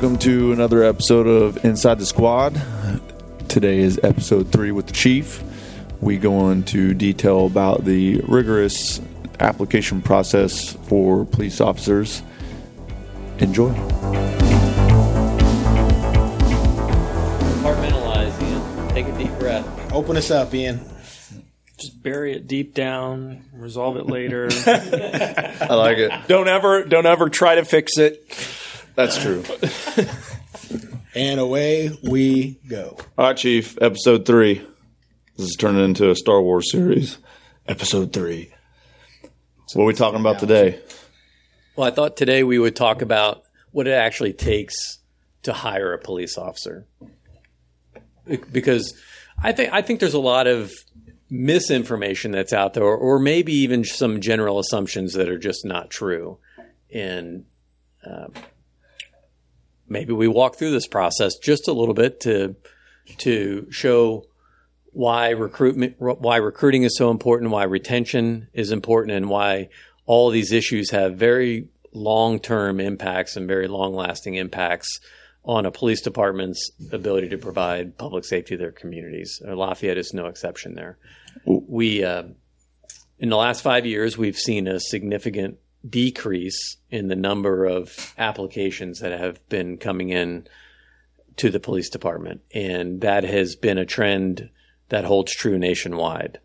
Welcome to another episode of Inside the Squad. Today is episode three with the chief. We go into detail about the rigorous application process for police officers. Enjoy. Compartmentalize, Ian. Take a deep breath. Open us up, Ian. just bury it deep down, resolve it later. I like it. don't ever don't ever try to fix it. That's true. And away we go. All right, Chief. Episode three. This is turning into a Star Wars series. Episode three. What are we talking about today? Well, I thought today we would talk about what it actually takes to hire a police officer. Because I think I think there's a lot of misinformation that's out there, or, or maybe even some general assumptions that are just not true. And uh, maybe we walk through this process just a little bit to to show why recruitment why recruiting is so important, why retention is important, and why all these issues have very long term impacts and very long lasting impacts on a police department's ability to provide public safety to their communities. Uh, Lafayette is no exception there. We uh, in the last five years we've seen a significant decrease in the number of applications that have been coming in to the police department, and that has been a trend that holds true nationwide.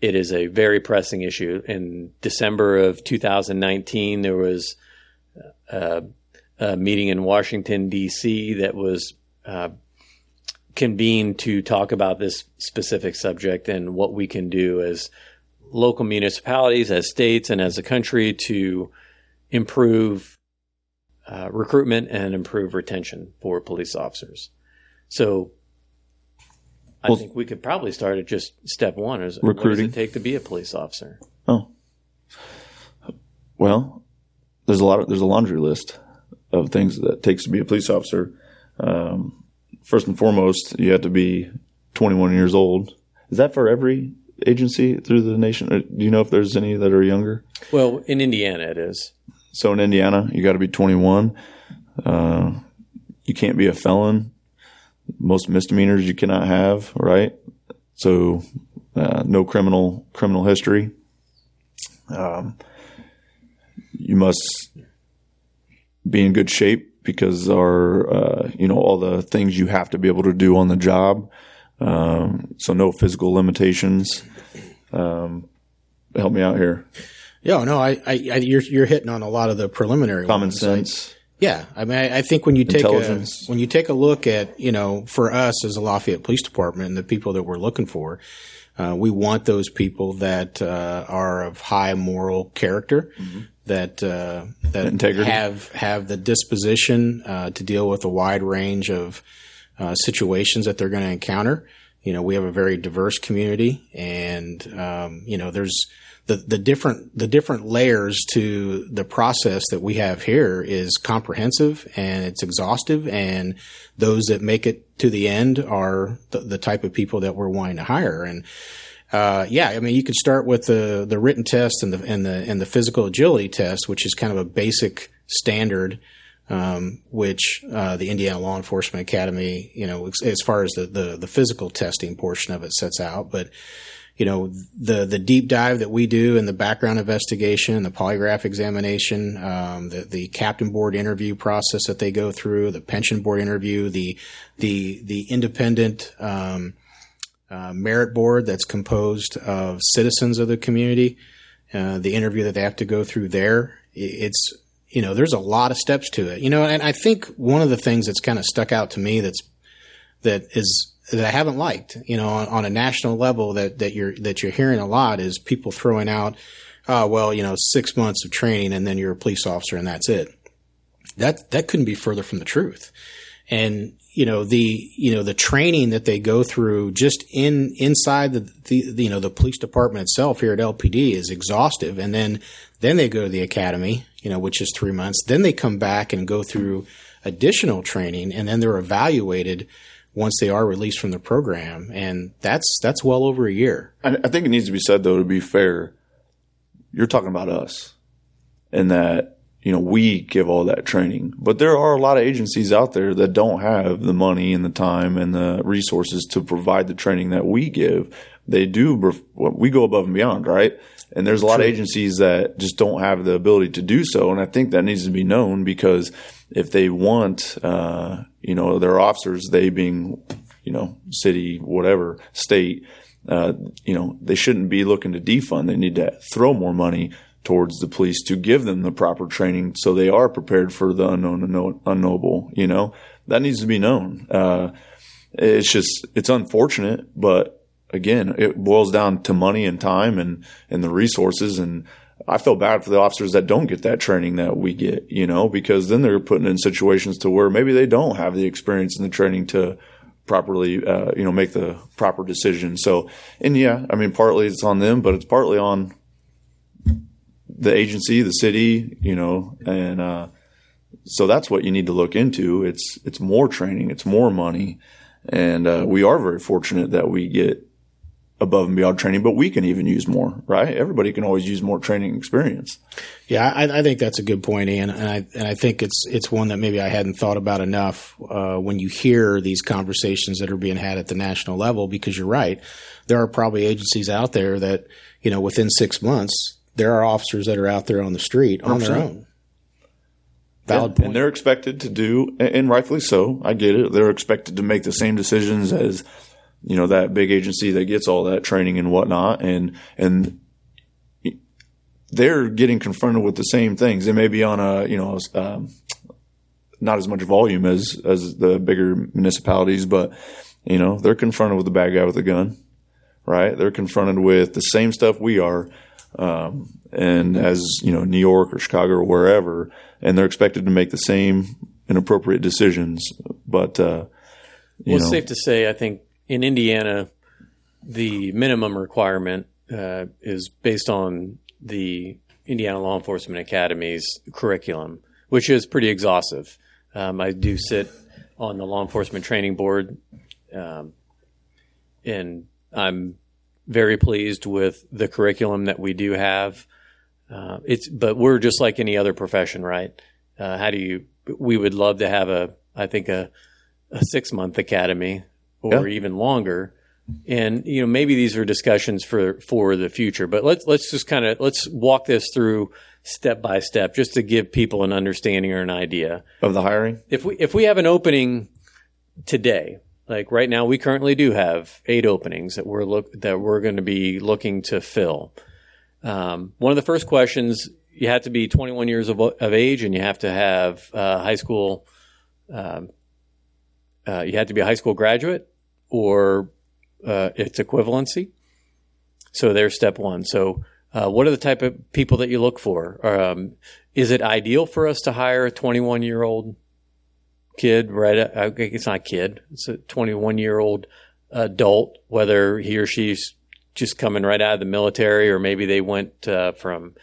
It is a very pressing issue. In December of 2019, there was a, a meeting in Washington, D.C., that was uh, convened to talk about this specific subject and what we can do as local municipalities, as states, and as a country to improve uh, recruitment and improve retention for police officers. So I Well- think we could probably start at just step one is Recruiting. what does it take to be a police officer? Oh. Well, there's a lot of there's a laundry list of things that it takes to be a police officer. Um, first and foremost, you have to be 21 years old. Is that for every agency through the nation? Or do you know if there's any that are younger? Well, in Indiana it is. So in Indiana, you got to be 21. Uh, you can't be a felon. Most misdemeanors you cannot have, right? So uh, no criminal criminal history. Um, you must be in good shape because our uh, you know all the things you have to be able to do on the job. Um, so no physical limitations. Um, help me out here. Yeah, no, I, I, I you're, you're hitting on a lot of the preliminary Common ones. Sense. yeah, I mean, I, I think when you take a, when you take a look at, you know, for us as a Lafayette Police Department and the people that we're looking for, uh, we want those people that uh, are of high moral character, that uh, that Integrity. have have the disposition uh, to deal with a wide range of uh, situations that they're going to encounter. You know, we have a very diverse community, and um, you know, there's the the different the different layers to the process that we have here is comprehensive and it's exhaustive, and those that make it to the end are the, the type of people that we're wanting to hire, and uh, yeah, I mean, you could start with the the written test and the and the and the physical agility test, which is kind of a basic standard, um, which uh, the Indiana Law Enforcement Academy, you know, as- far as the, the the physical testing portion of it sets out, but you know the the deep dive that we do in the background investigation, the polygraph examination, um, the the captain board interview process that they go through, the pension board interview, the the the independent um, uh, merit board that's composed of citizens of the community, uh, the interview that they have to go through there. It's you know there's a lot of steps to it. You know, and I think one of the things that's kind of stuck out to me that's that is that I haven't liked, you know, on, on a national level that that you're that you're hearing a lot is people throwing out, oh well, you know, six months of training and then you're a police officer and that's it. That that couldn't be further from the truth. And you know the you know the training that they go through just in inside the, the you know the police department itself here at LPD is exhaustive, and then then they go to the academy, you know, which is three months. Then they come back and go through additional training, and then they're evaluated once they are released from the program, and that's that's well over a year. I, I think it needs to be said though to be fair. You're talking about us, and that you know, we give all that training. But there are a lot of agencies out there that don't have the money and the time and the resources to provide the training that we give. They do, we go above and beyond, right? And there's a lot True. of agencies that just don't have the ability to do so. And I think that needs to be known because if they want, uh, you know, their officers, they being, you know, city, whatever, state, uh, you know, they shouldn't be looking to defund. They need to throw more money towards the police to give them the proper training so they are prepared for the unknown and unknowable. You know, that needs to be known. Uh, it's just, it's unfortunate, but again, it boils down to money and time and, and the resources. And I feel bad for the officers that don't get that training that we get, you know, because then they're putting in situations to where maybe they don't have the experience and the training to, properly, uh, you know, make the proper decision. So, and yeah, I mean, partly it's on them, but it's partly on the agency, the city, you know, and uh, so that's what you need to look into. It's it's more training, it's more money, and uh, we are very fortunate that we get above and beyond training, but we can even use more, right? Everybody can always use more training experience. Yeah, I, I think that's a good point, Ian, and I and I think it's it's one that maybe I hadn't thought about enough uh, when you hear these conversations that are being had at the national level. Because you're right, there are probably agencies out there that you know within six months there are officers that are out there on the street on 100%. their own. Valid point. And they're expected to do, and rightfully so. I get it. They're expected to make the same decisions as, you know, that big agency that gets all that training and whatnot. And, and they're getting confronted with the same things. They may be on a, you know, um, not as much volume as, as the bigger municipalities, but, you know, they're confronted with the bad guy with a gun, right? They're confronted with the same stuff we are um, and as you know, New York or Chicago or wherever, and they're expected to make the same inappropriate decisions. But uh, well, it's safe to say, I think in Indiana, the minimum requirement uh, is based on the Indiana Law Enforcement Academy's curriculum, which is pretty exhaustive. Um, I do sit on the law enforcement training board, um, and I'm very pleased with the curriculum that we do have. Uh, it's, but we're just like any other profession, right? Uh, how do you? We would love to have a, I think a, a six month academy or yeah. even longer. And you know, maybe these are discussions for for the future. But let's let's just kind of let's walk this through step by step, just to give people an understanding or an idea of the hiring. If we if we have an opening today, like right now, we currently do have eight openings that we're look that we're going to be looking to fill. Um, one of the first questions you have to be 21 years of, of age, and you have to have uh, high school. Um, uh, you have to be a high school graduate, or uh, its equivalency. So there's step one. So, uh, what are the type of people that you look for? Um, is it ideal for us to hire a 21 year old kid, right? Uh, it's not a kid. It's a 21 year old adult, whether he or she's just coming right out of the military, or maybe they went uh, from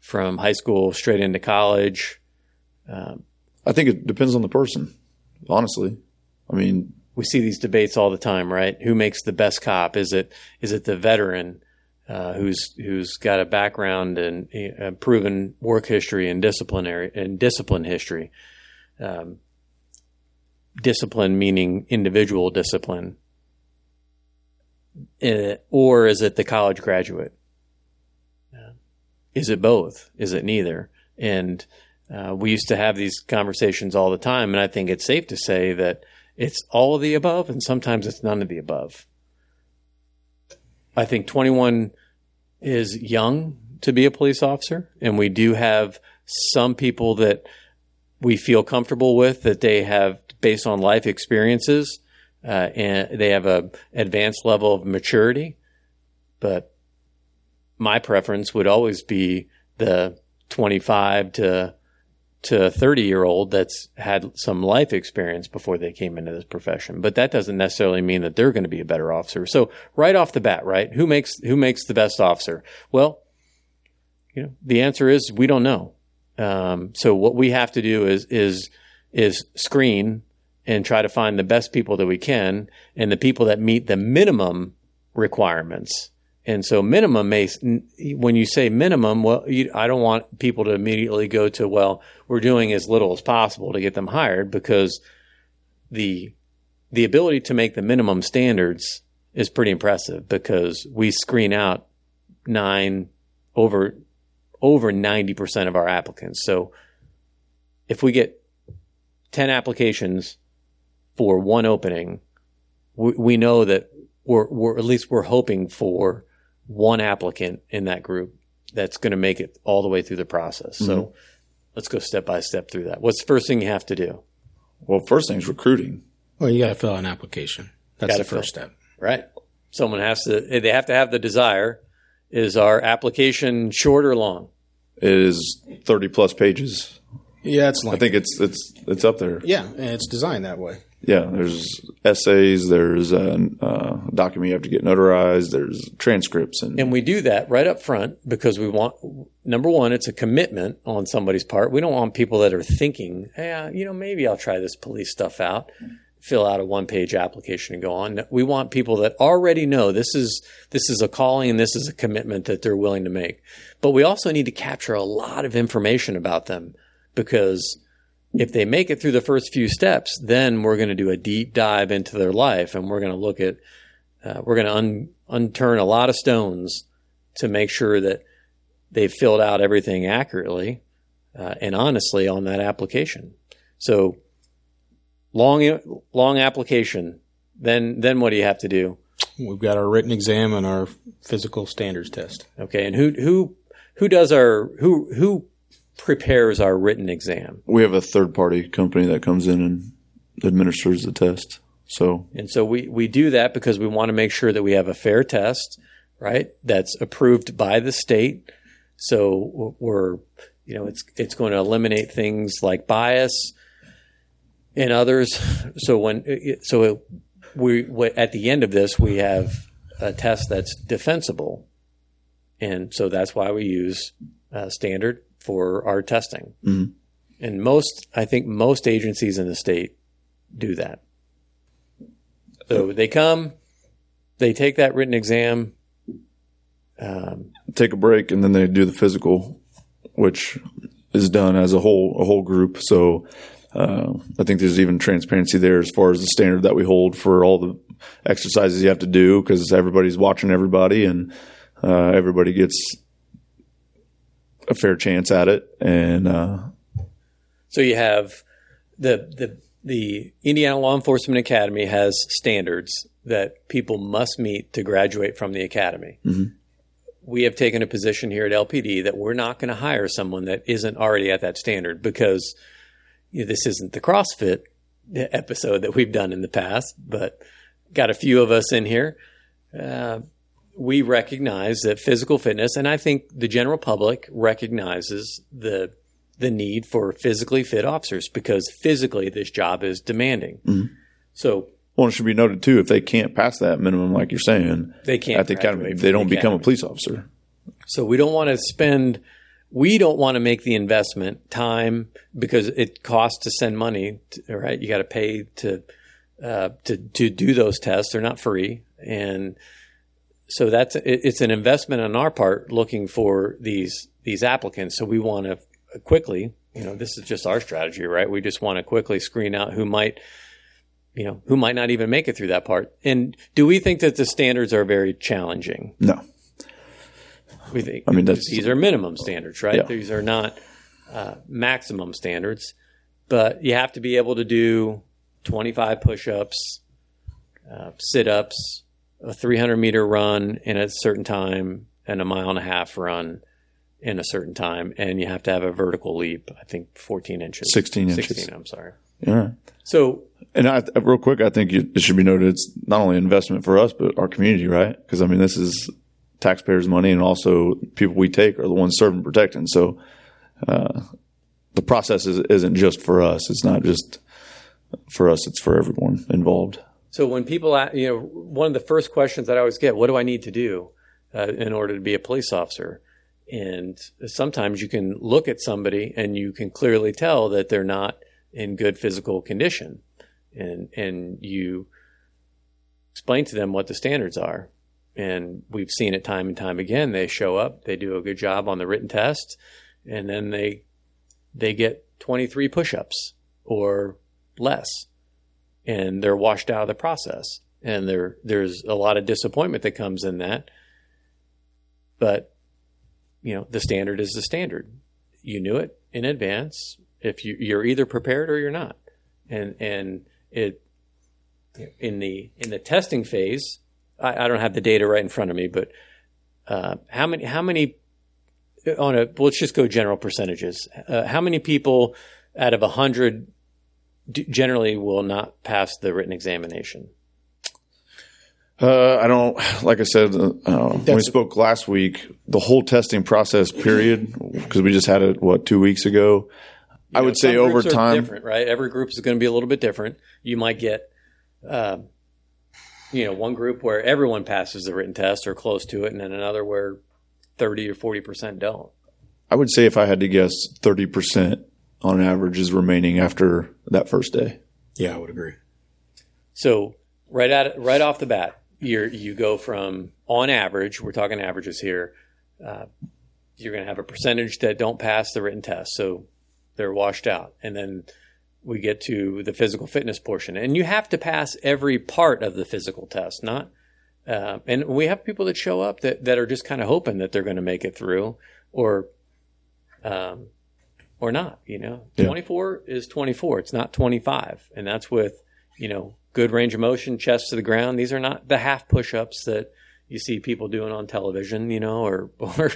from high school straight into college. Um, I think it depends on the person. Honestly, I mean, we see these debates all the time, right? Who makes the best cop? Is it is it the veteran uh, who's who's got a background and uh, proven work history and disciplinary and discipline history? Um, discipline meaning individual discipline, uh, or is it the college graduate? Uh, is it both? Is it neither? And uh, we used to have these conversations all the time, and I think it's safe to say that it's all of the above, and sometimes it's none of the above. I think 21 is young to be a police officer, and we do have some people that we feel comfortable with that they have based on life experiences, uh, and they have a advanced level of maturity. But my preference would always be the 25 to to a 30 year old that's had some life experience before they came into this profession. But that doesn't necessarily mean that they're going to be a better officer. So right off the bat, right? Who makes who makes the best officer? Well, you know, the answer is we don't know. Um, so what we have to do is is is screen and try to find the best people that we can and the people that meet the minimum requirements And so minimum may, when you say minimum, well, you, I don't want people to immediately go to, well, we're doing as little as possible to get them hired because the, the ability to make the minimum standards is pretty impressive because we screen out nine over, over 90% of our applicants. So if we get 10 applications for one opening, we, we know that we're, we're, at least we're hoping for one applicant in that group that's going to make it all the way through the process. So Mm-hmm. let's go step by step through that. What's the first thing you have to do? Well, first thing is recruiting. Well, you got to fill out an application. That's Gotta the first fill. step. Right. Someone has to, they have to have the desire. Is our application short or long? It is 30 plus pages. Yeah, it's like I think it's it's it's up there. yeah, and it's designed that way. Yeah, there's essays, there's a, uh document you have to get notarized, there's transcripts, and, And we do that right up front because we want, number one, it's a commitment on somebody's part. We don't want people that are thinking, yeah, you know, maybe I'll try this police stuff out, fill out a one page application and go on. We want people that already know this is, this is a calling and this is a commitment that they're willing to make. But we also need to capture a lot of information about them because if they make it through the first few steps, then we're going to do a deep dive into their life and we're going to look at, uh, we're going to un- unturn a lot of stones to make sure that they've filled out everything accurately uh, and honestly on that application. So long, long application. Then, then what do you have to do? We've got our written exam and our physical standards test. Okay, and who who who does our who who prepares our written exam? we have a third party company that comes in and administers the test. So And so we, we do that because we want to make sure that we have a fair test, right? That's approved by the state. So we're, you know, it's, it's going to eliminate things like bias and others. So when, so we, at the end of this, we have a test that's defensible. And so that's why we use uh, Stanard for our testing. Mhm. And most, I think most agencies in the state do that. So they come, they take that written exam. Um, take a break and then they do the physical, which is done as a whole a whole group. So uh, I think there's even transparency there as far as the standard that we hold for all the exercises you have to do because everybody's watching everybody and uh, everybody gets a fair chance at it. And uh, so you have the the the Indiana Law Enforcement Academy has standards that people must meet to graduate from the academy. We have taken a position here at LPD that we're not going to hire someone that isn't already at that standard because you know, this isn't the CrossFit episode that we've done in the past, but got a few of us in here. Uh, we recognize that physical fitness, and I think the general public recognizes the the need for physically fit officers because physically this job is demanding. So well, it should be noted too if they can't pass that minimum, like you're saying, They can't at the academy. They don't the become a police officer. So we don't want to spend, we don't want to make the investment time because it costs to send money, to, right? You got to pay to, uh, to, to do those tests. They're not free. And so that's, it's an investment on our part looking for these, these applicants. So we want to quickly, you know, this is just our strategy, right? We just want to quickly screen out who might, you know, who might not even make it through that part. And do we think that the standards are very challenging? No, We think. I mean, these are minimum standards, right? Yeah. These are not uh, maximum standards, but you have to be able to do 25 push-ups, uh, sit-ups, a 300 meter run in a certain time, and a mile and a half run in a certain time, and you have to have a vertical leap. I think 14 inches, 16 inches. 16. I'm sorry. yeah. So And I, real quick, I think it should be noted it's not only an investment for us, but our community, right? Because I mean, this is taxpayers' money, and also people we take are the ones serving protecting. So uh, the process is, isn't just for us; it's not just for us; it's for everyone involved. So when people, a- you know, one of the first questions that I always get, what do I need to do uh, in order to be a police officer? And sometimes you can look at somebody and you can clearly tell that they're not in good physical condition, and and you explain to them what the standards are, and we've seen it time and time again. They show up, they do a good job on the written test, and then they they get 23 push-ups or less, and they're washed out of the process. And there there's a lot of disappointment that comes in that. But you know, the standard is the standard. You knew it in advance. If you, you're either prepared or you're not, and and it in the in the testing phase, I, I don't have the data right in front of me, but uh, how many how many on a well, let's just go general percentages. Uh, how many people out of a hundred generally will not pass the written examination? Uh, I don't, like I said, uh, when we spoke last week, the whole testing process period, because we just had it, what, two weeks ago? I would say over time. different, right? Every group is going to be a little bit different. You might get, uh, you know, one group where everyone passes the written test or close to it, and then another where 30 or 40% don't. I would say if I had to guess, 30% on average is remaining after that first day. Yeah, I would agree. So right at right off the bat, you you go from on average, we're talking averages here. Uh, you're going to have a percentage that don't pass the written test, so they're washed out, and then we get to the physical fitness portion, and you have to pass every part of the physical test, not. Uh, and we have people that show up that, that are just kind of hoping that they're going to make it through, or, um, or not. You know, Yeah. 24 is 24. It's not 25, and that's with you know good range of motion, chest to the ground. These are not the half push-ups that you see people doing on television, you know, or or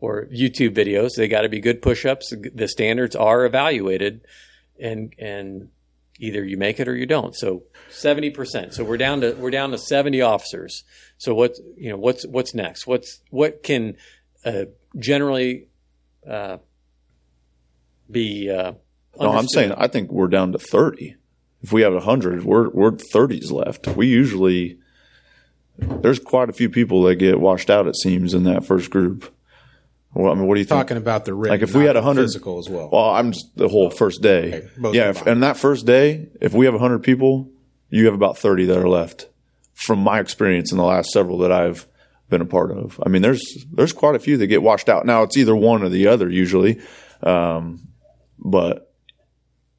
or YouTube videos. They got to be good push-ups. The standards are evaluated, and and either you make it or you don't. So seventy percent. So we're down to we're down to seventy officers. So what's you know what's what's next? What's what can uh, generally uh, be? Uh, No, I'm saying I think we're down to 30. If we have 100, we're, we're 30s left. We usually, there's quite a few people that get washed out, it seems, in that first group. Well, I mean, what do you think? Talking about the written, Like if we had the 100 physical as well. Well, I'm just the whole first day. Okay, yeah, if, and that first day, if we have 100 people, you have about 30 that are left. From my experience in the last several that I've been a part of, I mean, there's there's quite a few that get washed out. Now it's either one or the other usually, um, but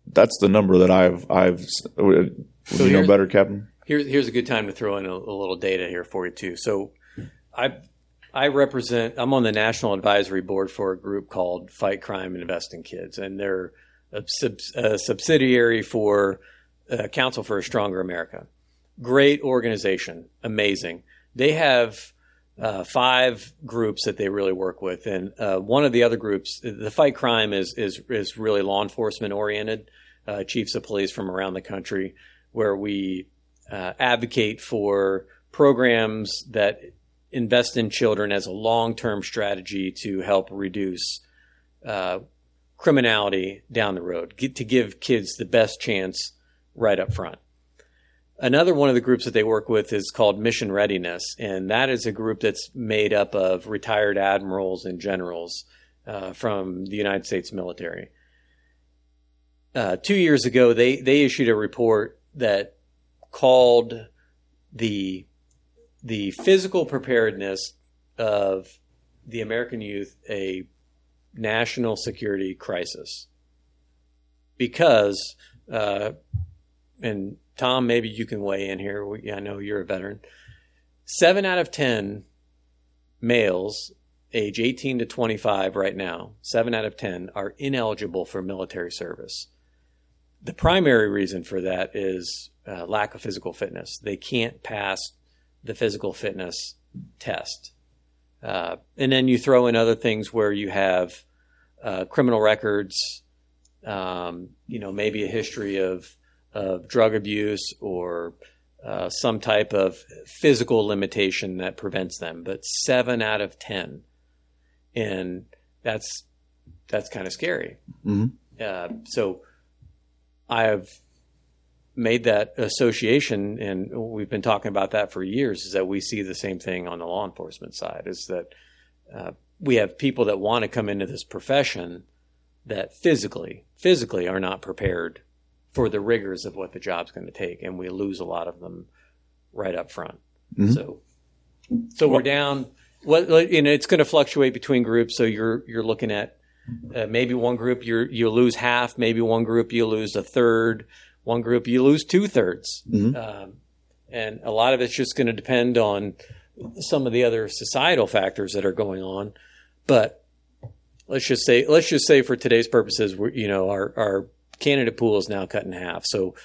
that's the number that I've I've. Would you know better, Captain? Here's here's a good time to throw in a, a little data here for you too. So, I I represent. I'm on the national advisory board for a group called Fight Crime and Invest in Kids, and they're a, sub, a subsidiary for uh, Council for a Stronger America. Great organization, amazing. They have uh, five groups that they really work with, and uh, one of the other groups, the Fight Crime, is is is really law enforcement oriented. Uh, chiefs of police from around the country, where we uh, advocate for programs that invest in children as a long-term strategy to help reduce uh, criminality down the road, get, to give kids the best chance right up front. Another one of the groups that they work with is called Mission Readiness, and that is a group that's made up of retired admirals and generals uh, from the United States military. Uh, two years ago, they, they issued a report that called the the physical preparedness of the American youth a national security crisis because uh, and Tom, maybe you can weigh in here. We- I know you're a veteran. Seven out of ten males age 18 to 25 right now, seven out of 10 are ineligible for military service. The primary reason for that is uh, lack of physical fitness. They can't pass the physical fitness test. Uh, and then you throw in other things where you have uh, criminal records, um, you know, maybe a history of, of drug abuse or uh, some type of physical limitation that prevents them. But seven out of 10. And that's, that's kind of scary. Mhm. Uh, so I have made that association, and we've been talking about that for years. Is that we see the same thing on the law enforcement side? Is that uh, we have people that want to come into this profession that physically, physically are not prepared for the rigors of what the job's going to take, and we lose a lot of them right up front. Mhm. So So we're down. What well, you know, it's going to fluctuate between groups. So you're you're looking at uh, maybe one group you you lose half, maybe one group you lose a third, one group you lose two thirds, um, and a lot of it's just going to depend on some of the other societal factors that are going on. But let's just say let's just say for today's purposes, we're, you know our our candidate pool is now cut in half. So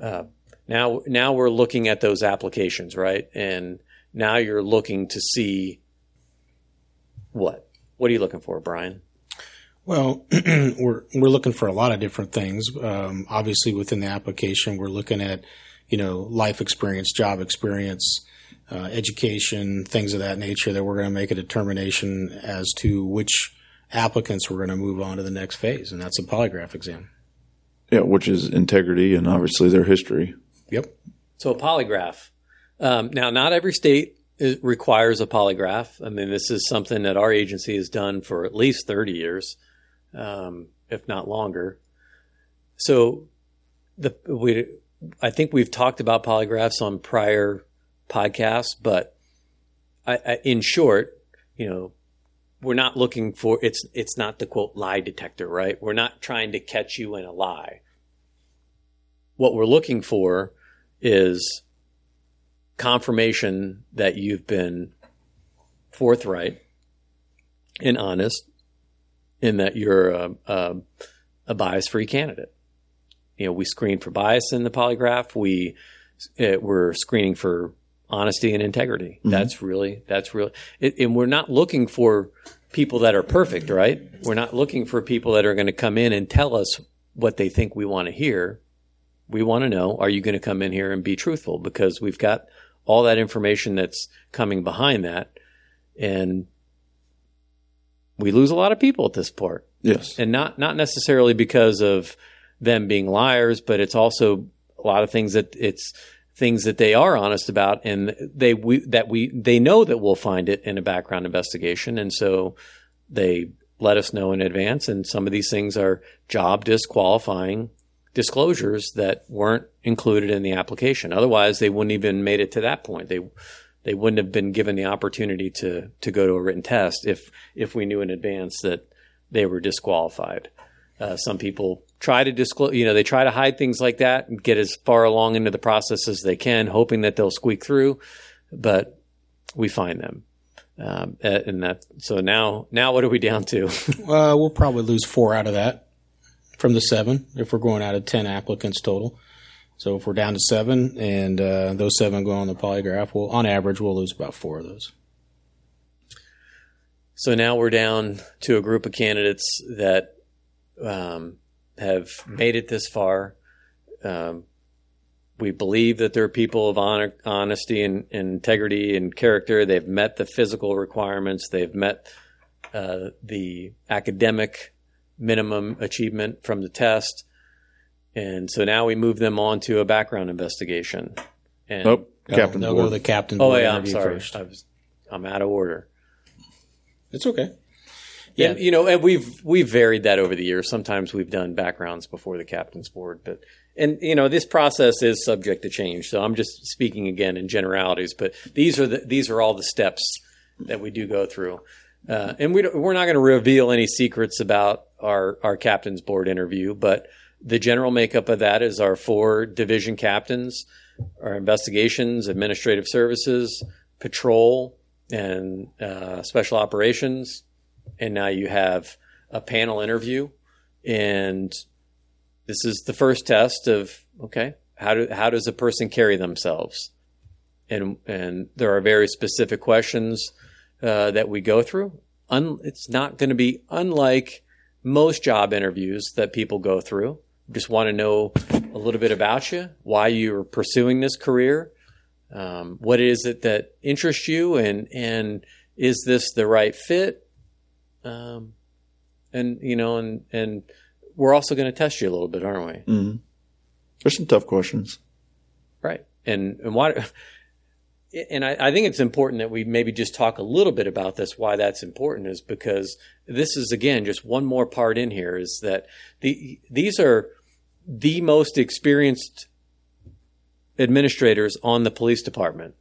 uh, now now we're looking at those applications, right? And now you're looking to see what what are you looking for, Brian? Well, we're we're looking for a lot of different things. Um, obviously, within the application, we're looking at you know life experience, job experience, uh, education, things of that nature. That we're going to make a determination as to which applicants we're going to move on to the next phase, and that's a polygraph exam. Yeah, which is integrity and obviously their history. Yep. So a polygraph. Um, now, not every state is, requires a polygraph. I mean, this is something that our agency has done for at least thirty years, um, if not longer. So, the we, I think we've talked about polygraphs on prior podcasts, but I, I, in short, you know, we're not looking for it's it's not the quote lie detector, right? We're not trying to catch you in a lie. What we're looking for is confirmation that you've been forthright and honest in that you're a, a, a bias-free candidate. You know, we screen for bias in the polygraph. We uh, we're screening for honesty and integrity. Mm-hmm. That's really that's really, it, and we're not looking for people that are perfect, right? We're not looking for people that are going to come in and tell us what they think we want to hear. We want to know, are you going to come in here and be truthful? Because we've got all that information that's coming behind that. And we lose a lot of people at this part. Yes. And not, not necessarily because of them being liars, but it's also a lot of things that it's things that they are honest about and they we that we they know that we'll find it in a background investigation. And so they let us know in advance. And some of these things are job disqualifying disclosures that weren't included in the application. Otherwise they wouldn't even made it to that point. They they wouldn't have been given the opportunity to to go to a written test if if we knew in advance that they were disqualified uh, some people try to disclose, you know, they try to hide things like that and get as far along into the process as they can, hoping that they'll squeak through. But we find them. Um, and that, so now, now what are we down to? uh, we'll probably lose four out of that from the seven if we're going out of 10 applicants total. So if we're down to seven and uh, those seven go on the polygraph, well, on average, we'll lose about four of those. So now we're down to a group of candidates that um, have made it this far. Um, we believe that they're people of honor, honesty and, and, integrity and character. They've met the physical requirements. They've met uh, the academic minimum achievement from the test. And so now we move them on to a background investigation. And, nope, captain. No, go to the captain. Oh yeah, I'm sorry. First. I was, I'm out of order. It's okay. Yeah, and, you know, and we've we've varied that over the years. Sometimes we've done backgrounds before the captain's board, but and you know, this process is subject to change. So I'm just speaking again in generalities, but these are the these are all the steps that we do go through. Uh, and we we're not going to reveal any secrets about our our captain's board interview, but the general makeup of that is our four division captains, our investigations, administrative services, patrol, and uh, special operations and now you have a panel interview and this is the first test of okay how do how does a person carry themselves? And and there are very specific questions uh, that we go through. Un, it's not going to be unlike most job interviews that people go through. Just want to know a little bit about you why you're pursuing this career um, what is it that interests you and and is this the right fit um, and you know, and and we're also going to test you a little bit, aren't we? Mm-hmm. There's some tough questions, right? And and why? And I, I think it's important that we maybe just talk a little bit about this. Why that's important is because this is again just one more part in here is that the these are the most experienced administrators on the police department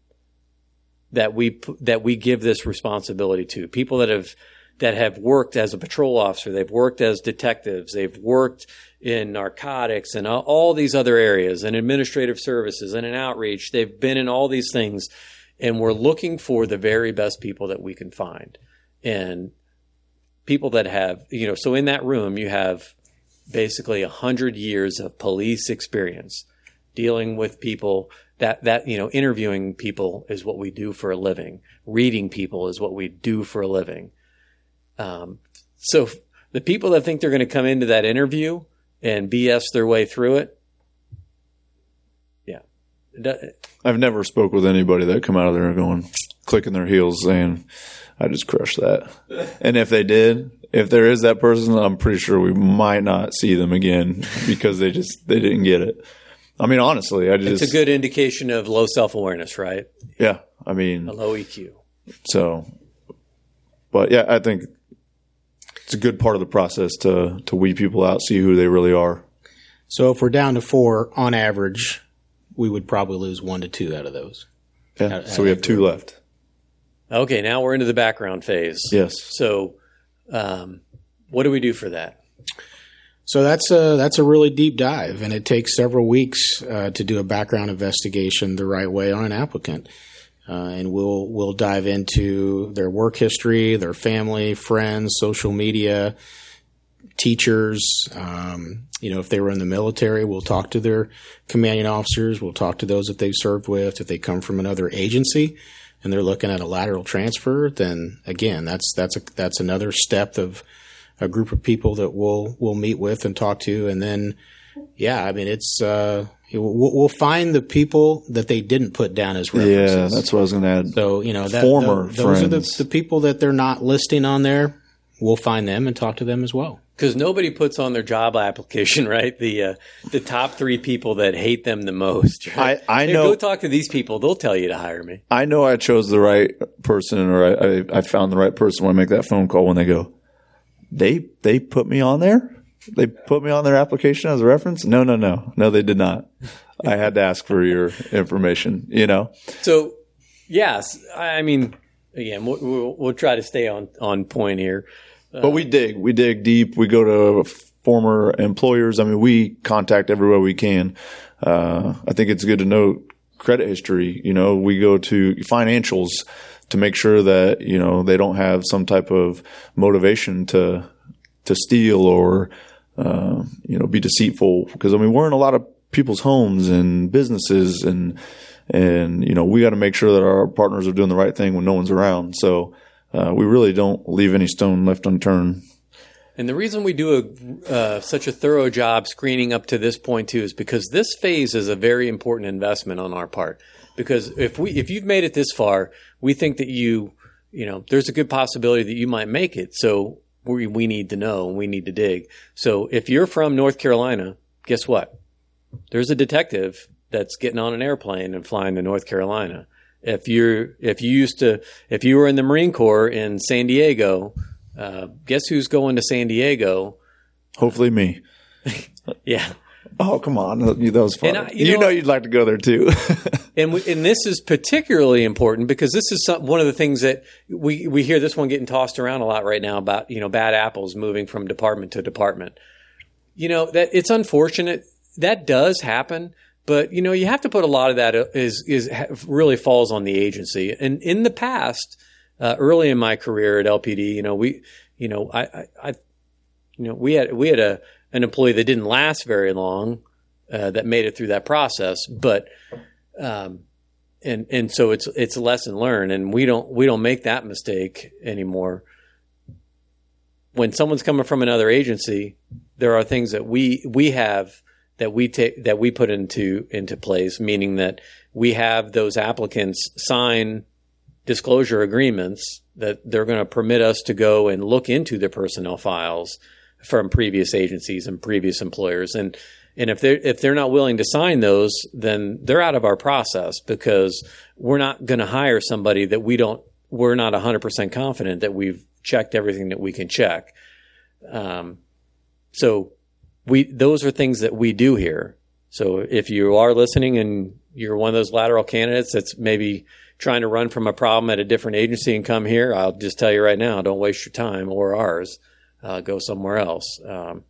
that we that we give this responsibility to people that have that have worked as a patrol officer, they've worked as detectives, they've worked in narcotics and all, these other areas, and administrative services and in outreach. They've been in all these things, and we're looking for the very best people that we can find, and people that have you know. So in that room, you have basically a hundred years of police experience dealing with people that that you know interviewing people is what we do for a living reading people is what we do for a living um, so the people that think they're going to come into that interview and bs their way through it yeah I've never spoke with anybody that come out of there going clicking their heels saying, "I just crushed that." And if they did, if there is that person, I'm pretty sure we might not see them again because they just they didn't get it. I mean, honestly, I just it's a good indication of low self-awareness right yeah. I mean, a low eq so, but yeah, I think it's a good part of the process to to weed people out, see who they really are. So if we're down to four on average, we would probably lose one to two out of those. Yeah. How- So we have two left. okay now we're into the background phase Yes. so um, what do we do for that So that's a that's a really deep dive, and it takes several weeks uh, to do a background investigation the right way on an applicant. Uh, and we'll we'll dive into their work history, their family, friends, social media, teachers. Um, you know, if they were in the military, we'll talk to their commanding officers. We'll talk to those that they've served with. If they come from another agency and they're looking at a lateral transfer, then again, that's that's a that's another step of a group of people that we'll we'll meet with and talk to, and then yeah, I mean it's uh, we'll, we'll find the people that they didn't put down as references. Yeah, that's what I was going to add. so you know that, Former tho- those are the, friends. the people that they're not listing on there. We'll find them and talk to them as well. because nobody puts on their job application, right? The uh, the top three people that hate them the most. Right? I- I Hey, know- Go talk to these people; they'll tell you to hire me. I know I chose the right person or I, I, I found the right person when I make that phone call when they go, they, they put me on there. They put me on their application as a reference. No, no, no, no, they did not. I had to ask for your information, you know? So, yes, I mean, again, we'll, we'll, we'll try to stay on on point here. But we dig, we dig deep. We go to former employers. I mean, we contact everywhere we can. Uh, I think it's good to know credit history. You know, we go to financials to make sure that, you know, they don't have some type of motivation to, to steal or, uh, you know, be deceitful. Because I mean, we're in a lot of people's homes and businesses and, and, you know, we got to make sure that our partners are doing the right thing when no one's around. So, uh, we really don't leave any stone left unturned. And the reason we do a uh, such a thorough job screening up to this point too is because this phase is a very important investment on our part. Because if we if you've made it this far, we think that you you know there's a good possibility that you might make it. So we we need to know and we need to dig. So if you're from North Carolina, guess what? There's a detective that's getting on an airplane and flying to North Carolina. If you're if you used to if you were in the Marine Corps in San Diego, uh, guess who's going to San Diego? Hopefully me. Yeah, Oh, come on. That was fun. I- you you, know- know, you'd like to go there too. and we, and this is particularly important because this is some, one of the things that we we hear this one getting tossed around a lot right now about you know bad apples moving from department to department. You know that it's unfortunate that does happen, but you know you have to put a lot of that is is really falls on the agency. And in the past, uh, early in my career at LPD, you know we you know I, I, I you know we had we had a an employee that didn't last very long uh, that made it through that process, but um, and and so it's it's a lesson learned, and we don't we don't make that mistake anymore. When someone's coming from another agency, there are things that we we have that we take that we put into into place, meaning that we have those applicants sign disclosure agreements that they're going to permit us to go and look into their personnel files from previous agencies and previous employers. And and if they're if they're not willing to sign those then they're out of our process because we're not going to hire somebody that we don't we're not 100% confident that we've checked everything that we can check. Um, so we those are things that we do here. So if you are listening and you're one of those lateral candidates that's maybe trying to run from a problem at a different agency and come here, I'll just tell you right now, don't waste your time or ours. Uh, go somewhere else, um,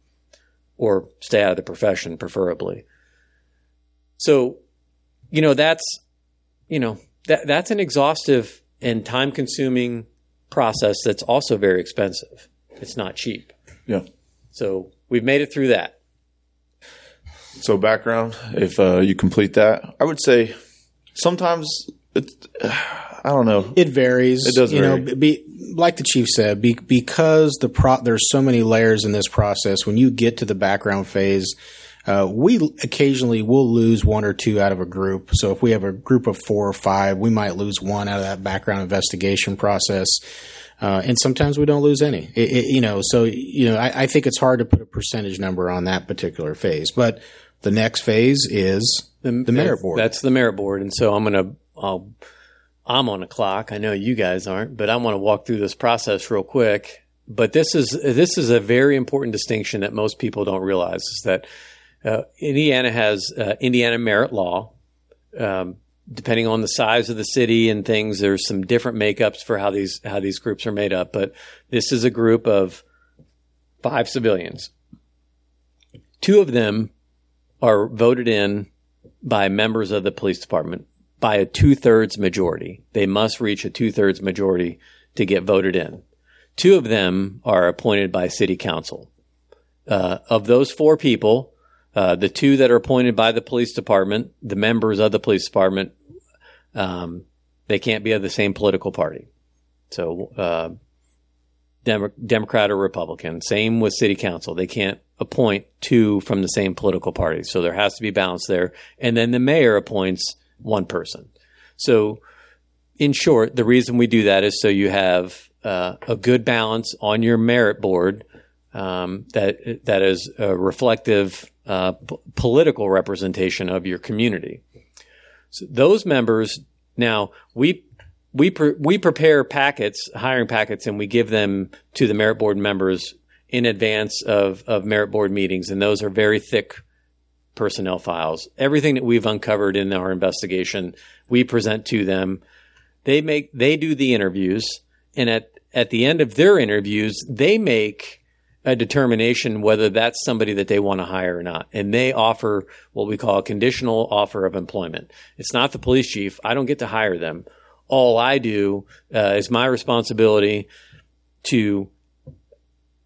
or stay out of the profession, preferably. So, you know, that's you know that that's an exhaustive and time-consuming process that's also very expensive. It's not cheap. Yeah. So we've made it through that. So background, if uh, you complete that, I would say sometimes it's, I don't know. It varies. It does You vary. know, be, like the chief said, be, because the pro, there's so many layers in this process. When you get to the background phase, uh, we occasionally will lose one or two out of a group. So if we have a group of four or five, we might lose one out of that background investigation process. Uh, and sometimes we don't lose any. It, it, you know, so you know, I, I think it's hard to put a percentage number on that particular phase. But the next phase is the, merit board. That's the merit board, and so I'm gonna. I'll, I'm on a clock. I know you guys aren't, but I want to walk through this process real quick. But this is this is a very important distinction that most people don't realize is that uh, Indiana has uh, Indiana merit law. Um, depending on the size of the city and things, there's some different makeups for how these how these groups are made up. But this is a group of five civilians. Two of them are voted in by members of the police department by a two thirds majority. They must reach a two thirds majority to get voted in. Two of them are appointed by city council. Uh, of those four people, uh, the two that are appointed by the police department, the members of the police department, um, they can't be of the same political party. So, uh, Demo- Democrat or Republican. Same with city council. They can't appoint two from the same political party. So there has to be balance there. And then the mayor appoints one person. So, in short, the reason we do that is so you have uh, a good balance on your merit board um, that that is a reflective uh, p- political representation of your community. So those members now we we pre- we prepare packets, hiring packets, and we give them to the merit board members in advance of of merit board meetings, and those are very thick personnel files. Everything that we've uncovered in our investigation, we present to them. They make they do the interviews, and at at the end of their interviews, they make a determination whether that's somebody that they want to hire or not. And they offer what we call a conditional offer of employment. It's not the police chief. I don't get to hire them. All I do uh, is my responsibility to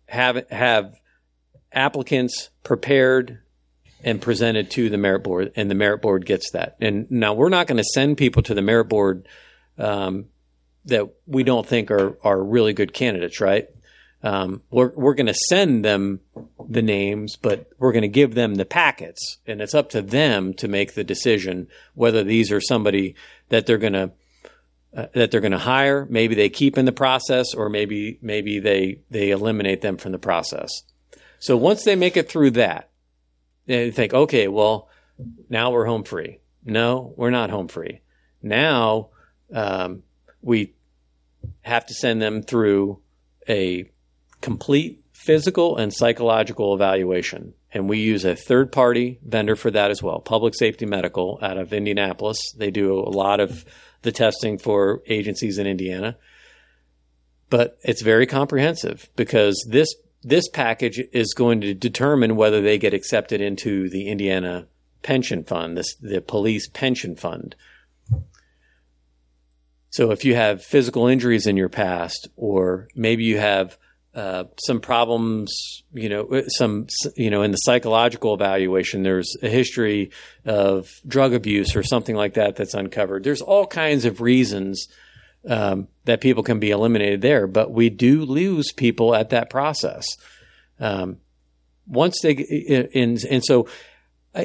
have have applicants prepared and presented to the merit board, and the merit board gets that. And now we're not going to send people to the merit board um, that we don't think are are really good candidates, right? Um, we're we're going to send them the names, but we're going to give them the packets, and it's up to them to make the decision whether these are somebody that they're going to uh, that they're going to hire. Maybe they keep in the process, or maybe maybe they they eliminate them from the process. So once they make it through that, they think, okay, well, now we're home free. No, we're not home free. Now um, we have to send them through a complete physical and psychological evaluation. And we use a third party vendor for that as well, Public Safety Medical out of Indianapolis. They do a lot of the testing for agencies in Indiana. But it's very comprehensive because this this package is going to determine whether they get accepted into the Indiana pension fund, this the police pension fund. So if you have physical injuries in your past, or maybe you have uh, some problems, you know, some, you know, in the psychological evaluation, there's a history of drug abuse or something like that that's uncovered. There's all kinds of reasons um, that people can be eliminated there, but we do lose people at that process. Um, once they, and, and so,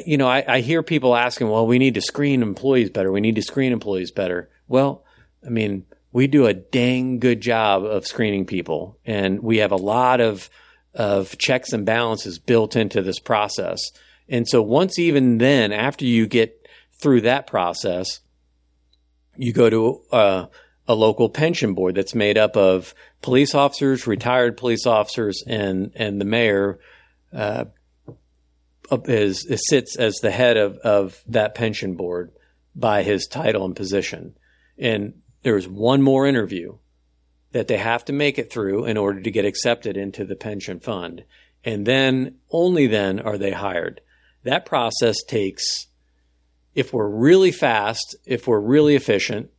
you know, I, I hear people asking, well, we need to screen employees better. We need to screen employees better. Well, I mean, we do a dang good job of screening people, and we have a lot of of checks and balances built into this process. And so, once even then, after you get through that process, you go to uh, a local pension board that's made up of police officers, retired police officers, and and the mayor uh, is, sits as the head of of that pension board by his title and position and there's one more interview that they have to make it through in order to get accepted into the pension fund. And then, only then, are they hired. That process takes, if we're really fast, if we're really efficient,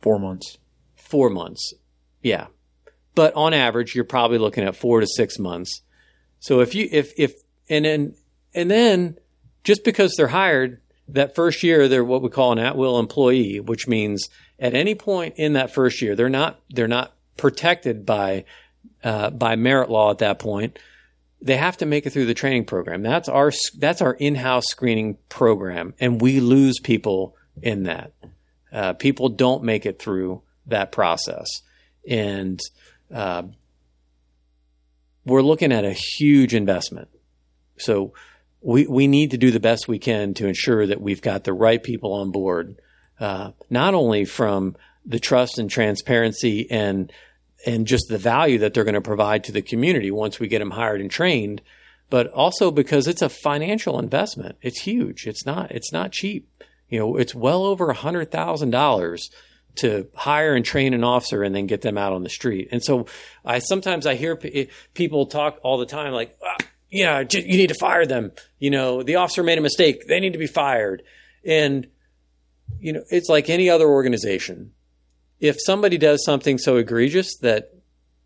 Four months. four months. Yeah. But on average, you're probably looking at four to six months. So if you, if, if, and then, and then just because they're hired that first year, they're what we call an at will employee, which means at any point in that first year, they're not, they're not protected by, uh, by merit law at that point. They have to make it through the training program. That's our, that's our in-house screening program. And we lose people in that. Uh, people don't make it through that process. And, uh, we're looking at a huge investment. So we, we need to do the best we can to ensure that we've got the right people on board, uh, not only from the trust and transparency and and just the value that they're going to provide to the community once we get them hired and trained, but also because it's a financial investment. It's huge. It's not it's not cheap. You know, it's well over a hundred thousand dollars to hire and train an officer and then get them out on the street. And so I sometimes I hear p- people talk all the time like, ah, yeah, j- you need to fire them. You know, the officer made a mistake. They need to be fired. And you know, it's like any other organization. If somebody does something so egregious that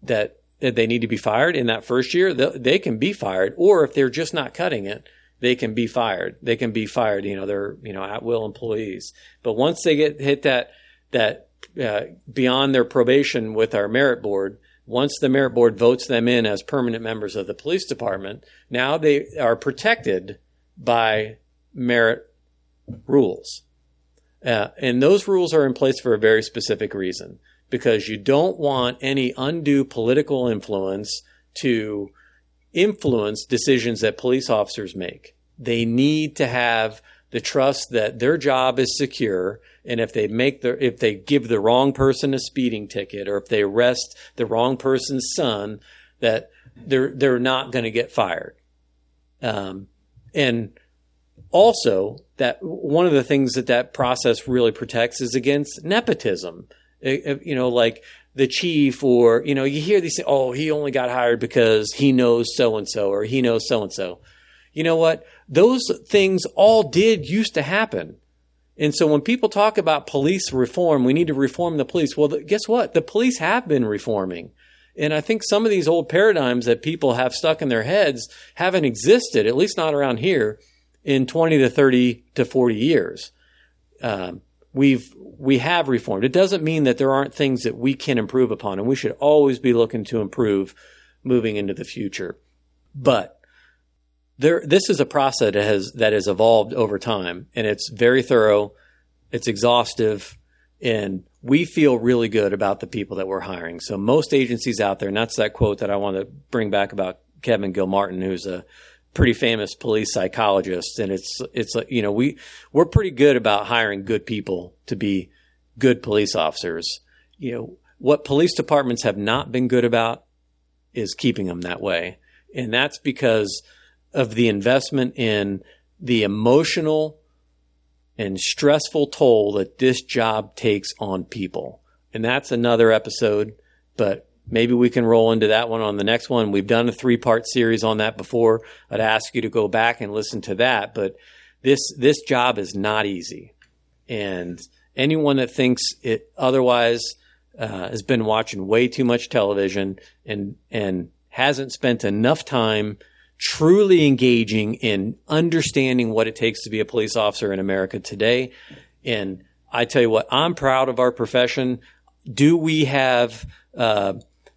that, that they need to be fired in that first year, they, they can be fired. Or if they're just not cutting it, they can be fired. They can be fired. You know, they're you know at will employees. But once they get hit that that uh, beyond their probation with our merit board, once the merit board votes them in as permanent members of the police department, now they are protected by merit rules. Uh, and those rules are in place for a very specific reason because you don't want any undue political influence to influence decisions that police officers make. They need to have the trust that their job is secure and if they make the if they give the wrong person a speeding ticket or if they arrest the wrong person's son that they're they're not going to get fired. Um, and also that one of the things that that process really protects is against nepotism. It- it- you know like the chief or you know you hear these oh he only got hired because he knows so and so or he knows so and so you know what those things all did used to happen and so when people talk about police reform, we need to reform the police. Well, guess what? The police have been reforming. And I think some of these old paradigms that people have stuck in their heads haven't existed, at least not around here, in 20 to 30 to 40 years. Um, we've, we have reformed. It doesn't mean that there aren't things that we can improve upon, and we should always be looking to improve moving into the future. But there this is a process that has that has evolved over time and it's very thorough it's exhaustive and we feel really good about the people that we're hiring. So most agencies out there and that's that quote that i want to bring back about kevin gilmartin who's a pretty famous police psychologist and it's it's you know we we're pretty good about hiring good people to be good police officers. You know what police departments have not been good about is keeping them that way. And that's because of the investment in the emotional and stressful toll that this job takes on people. And that's another episode, but maybe we can roll into that one on the next one. We've done a three part series on that before. I'd ask you to go back and listen to that, but this, this job is not easy. And anyone that thinks it otherwise, uh, has been watching way too much television and, and hasn't spent enough time truly engaging in understanding what it takes to be a police officer in America today. And I tell you what, I'm proud of our profession. Do we have uh,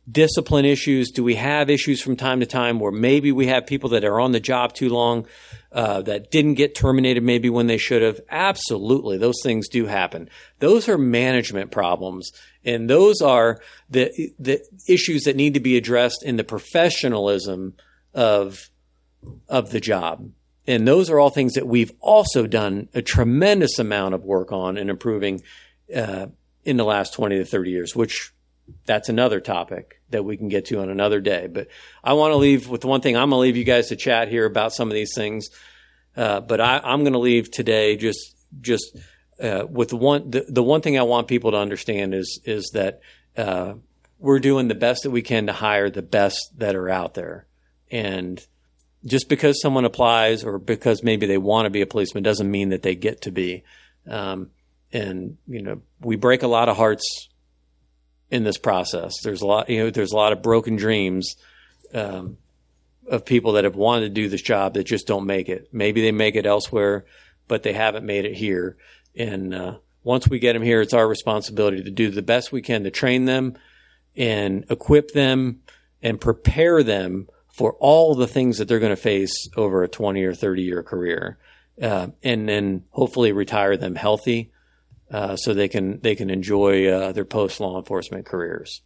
discipline issues? Do we have issues from time to time where maybe we have people that are on the job too long uh, that didn't get terminated maybe when they should have? Absolutely, those things do happen. Those are management problems, and those are the the issues that need to be addressed in the professionalism of of the job. And those are all things that we've also done a tremendous amount of work on and improving uh, in the last 20 to 30 years, which that's another topic that we can get to on another day. But I want to leave with one thing. I'm going to leave you guys to chat here about some of these things. Uh, but I, I'm going to leave today just, just uh, with one the, the one thing I want people to understand is is that uh, we're doing the best that we can to hire the best that are out there, and just because someone applies or because maybe they want to be a policeman doesn't mean that they get to be. Um, and you know, we break a lot of hearts in this process. There's a lot, you know, there's a lot of broken dreams um, of people that have wanted to do this job that just don't make it. Maybe they make it elsewhere, but they haven't made it here. And uh, once we get them here, it's our responsibility to do the best we can to train them and equip them and prepare them for all the things that they're going to face over a 20 or 30 year career. Uh, and then hopefully retire them healthy uh, so they can they can enjoy uh, their post law enforcement careers.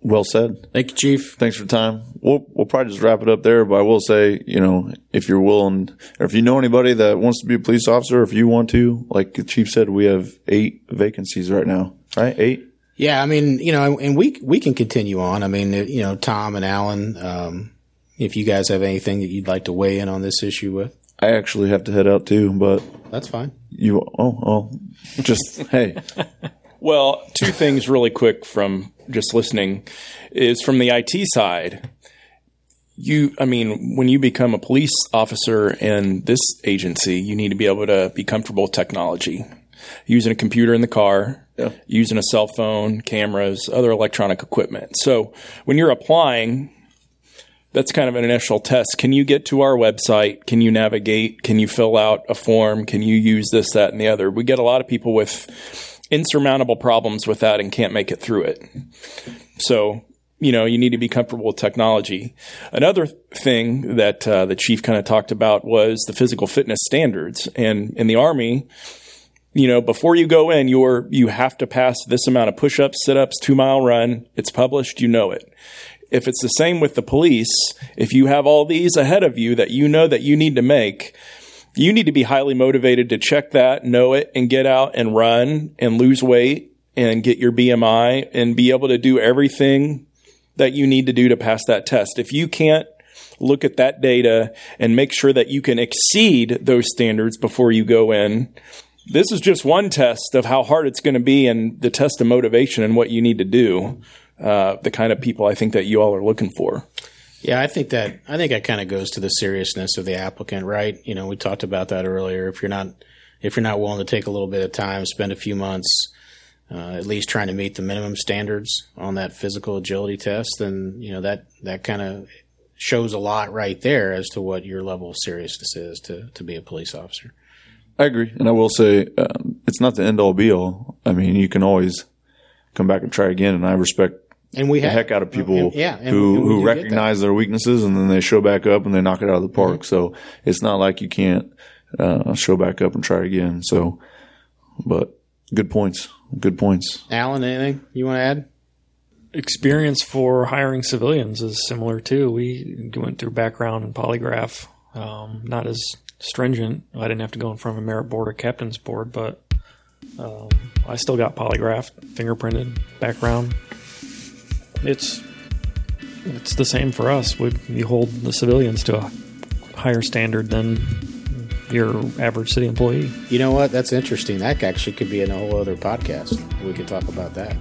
Well said. Thank you, Chief. Thanks for the time. We'll we'll probably just wrap it up there, but I will say, you know, if you're willing, or if you know anybody that wants to be a police officer, if you want to, like the chief said, we have eight vacancies right now, right? Eight. Yeah, I mean, you know, and we we can continue on. I mean, you know, Tom and Alan, um, if you guys have anything that you'd like to weigh in on this issue with, I actually have to head out too, but that's fine. you, oh, oh, just hey, Well, two things really quick from just listening is from the IT side. You, I mean, when you become a police officer in this agency, you need to be able to be comfortable with technology, using a computer in the car, Yeah. using a cell phone, cameras, other electronic equipment. So when you're applying, that's kind of an initial test. Can you get to our website? Can you navigate? Can you fill out a form? Can you use this, that, and the other? We get a lot of people with insurmountable problems with that and can't make it through it. So, you know, you need to be comfortable with technology. Another thing that uh, the chief kind of talked about was the physical fitness standards. And in the Army, you know, before you go in, you're, you have to pass this amount of push ups, sit ups, two mile run. It's published, you know it. If it's the same with the police, if you have all these ahead of you that you know that you need to make, you need to be highly motivated to check that, know it, and get out and run and lose weight and get your BMI and be able to do everything that you need to do to pass that test. If you can't look at that data and make sure that you can exceed those standards before you go in, this is just one test of how hard it's going to be and the test of motivation and what you need to do. Uh, the kind of people I think that you all are looking for. Yeah, I think that I think that kind of goes to the seriousness of the applicant, right? You know, we talked about that earlier. If you're not if you're not willing to take a little bit of time, spend a few months, uh, at least trying to meet the minimum standards on that physical agility test, then you know that that kind of shows a lot right there as to what your level of seriousness is to to be a police officer. I agree, and I will say um, it's not the end all be all. I mean, you can always come back and try again, and I respect And we the have, heck out of people and- yeah, and- who and who do get that. recognize their weaknesses and then they show back up and they knock it out of the park. Mm-hmm. So it's not like you can't uh, show back up and try again. So, but good points, good points. Alan, anything you want to add? experience for hiring civilians is similar too. We went through background and polygraph, um, not as stringent. I didn't have to go in front of a merit board or captain's board, but um, I still got polygraphed, fingerprinted, background. It's it's the same for us. We, we hold the civilians to a higher standard than your average city employee. You know what? That's interesting. That actually could be in a whole other podcast. We could talk about that.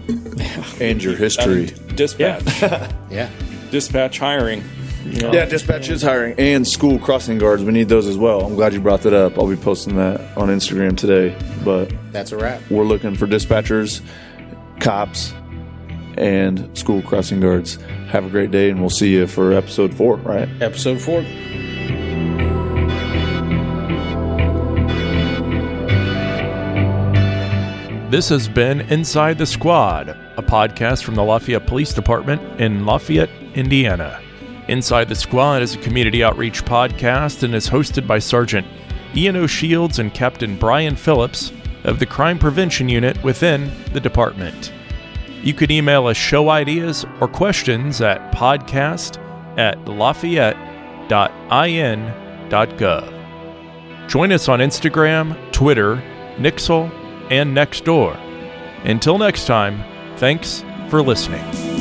And your history. Dispatch, Yeah. dispatch hiring. You Yeah, dispatch is hiring and school crossing guards. We need those as well. I'm glad you brought that up. I'll be posting that on Instagram today. But That's a wrap. we're looking for dispatchers, cops, and school crossing guards. Have a great day, and we'll see you for episode four, right? Episode four. This has been Inside the Squad, a podcast from the Lafayette Police Department in Lafayette, Indiana. Inside the Squad is a community outreach podcast and is hosted by Sergeant Ian O'Shields and Captain Brian Phillips of the Crime Prevention Unit within the department. You can email us show ideas or questions at podcast at lafayette.in.gov. Join us on Instagram, Twitter, Nixle, and Nextdoor. Until next time, thanks for listening.